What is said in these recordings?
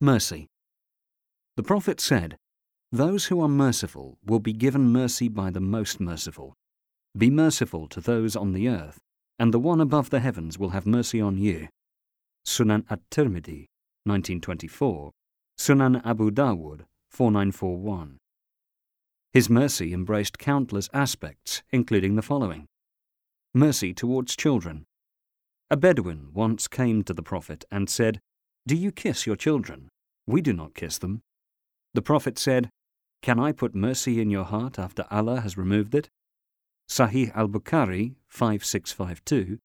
Mercy. The Prophet said, Those who are merciful will be given mercy by the Most Merciful. Be merciful to those on the earth, and the one above the heavens will have mercy on you. Sunan at Tirmidhi, 1924, Sunan Abu Dawud, 4941. His mercy embraced countless aspects, including the following Mercy towards children. A Bedouin once came to the Prophet and said, do you kiss your children? We do not kiss them. The Prophet said, Can I put mercy in your heart after Allah has removed it? Sahih al Bukhari 5652,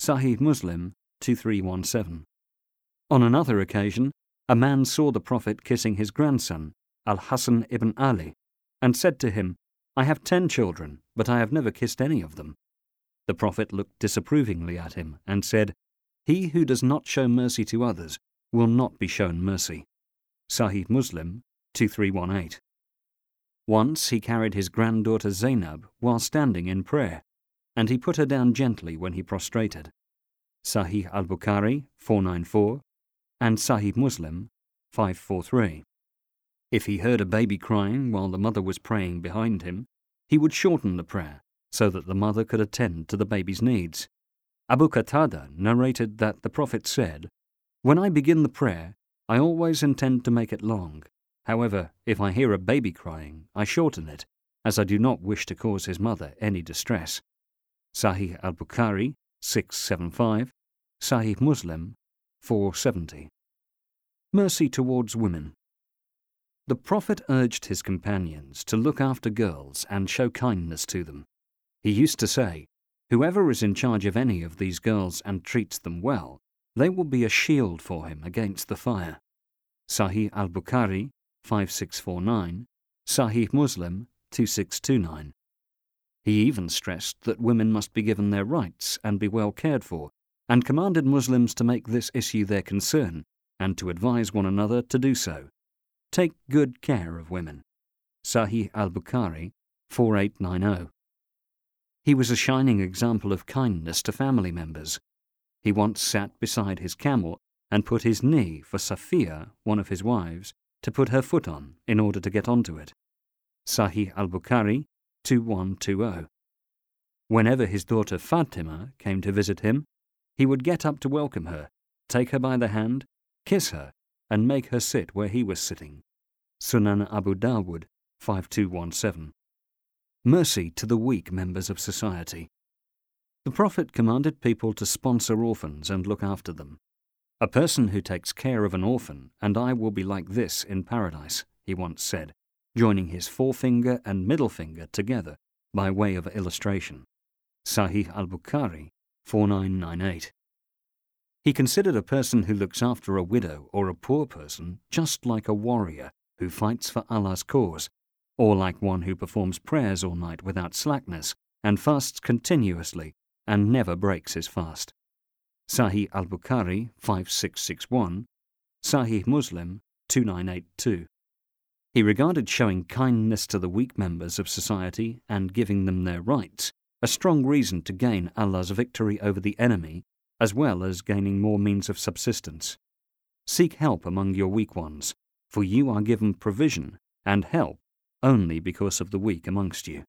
Sahih Muslim 2317. On another occasion, a man saw the Prophet kissing his grandson, Al Hassan ibn Ali, and said to him, I have ten children, but I have never kissed any of them. The Prophet looked disapprovingly at him and said, He who does not show mercy to others will not be shown mercy. Sahih Muslim 2318. Once he carried his granddaughter Zainab while standing in prayer, and he put her down gently when he prostrated. Sahih al Bukhari 494 and Sahih Muslim 543. If he heard a baby crying while the mother was praying behind him, he would shorten the prayer so that the mother could attend to the baby's needs. Abu Qatada narrated that the Prophet said, when I begin the prayer, I always intend to make it long. However, if I hear a baby crying, I shorten it, as I do not wish to cause his mother any distress. Sahih al Bukhari 675, Sahih Muslim 470. Mercy towards women. The Prophet urged his companions to look after girls and show kindness to them. He used to say, Whoever is in charge of any of these girls and treats them well, they will be a shield for him against the fire. Sahih al Bukhari 5649, Sahih Muslim 2629. He even stressed that women must be given their rights and be well cared for, and commanded Muslims to make this issue their concern and to advise one another to do so. Take good care of women. Sahih al Bukhari 4890. He was a shining example of kindness to family members he once sat beside his camel and put his knee for Safiya, one of his wives, to put her foot on in order to get onto it. Sahih al Bukhari 2120. Whenever his daughter Fatima came to visit him, he would get up to welcome her, take her by the hand, kiss her, and make her sit where he was sitting. Sunan Abu Dawud 5217. Mercy to the weak members of society. The Prophet commanded people to sponsor orphans and look after them. A person who takes care of an orphan, and I will be like this in paradise, he once said, joining his forefinger and middle finger together by way of illustration. Sahih al Bukhari 4998. He considered a person who looks after a widow or a poor person just like a warrior who fights for Allah's cause, or like one who performs prayers all night without slackness and fasts continuously and never breaks his fast. Sahih al Bukhari 5661, Sahih Muslim 2982. He regarded showing kindness to the weak members of society and giving them their rights a strong reason to gain Allah's victory over the enemy, as well as gaining more means of subsistence. Seek help among your weak ones, for you are given provision and help only because of the weak amongst you.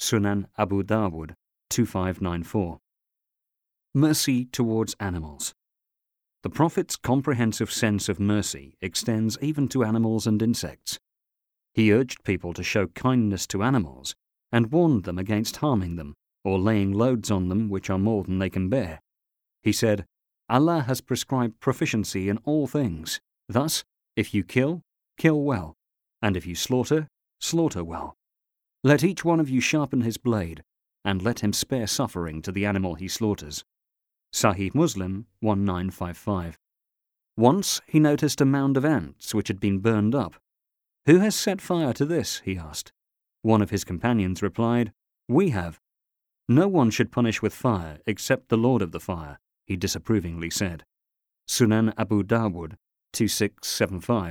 Sunan Abu Dawud 2594. Mercy towards animals. The Prophet's comprehensive sense of mercy extends even to animals and insects. He urged people to show kindness to animals and warned them against harming them or laying loads on them which are more than they can bear. He said, Allah has prescribed proficiency in all things. Thus, if you kill, kill well, and if you slaughter, slaughter well. Let each one of you sharpen his blade, and let him spare suffering to the animal he slaughters. Sahih Muslim 1955. Once he noticed a mound of ants which had been burned up. Who has set fire to this? he asked. One of his companions replied, We have. No one should punish with fire except the Lord of the fire, he disapprovingly said. Sunan Abu Dawud 2675.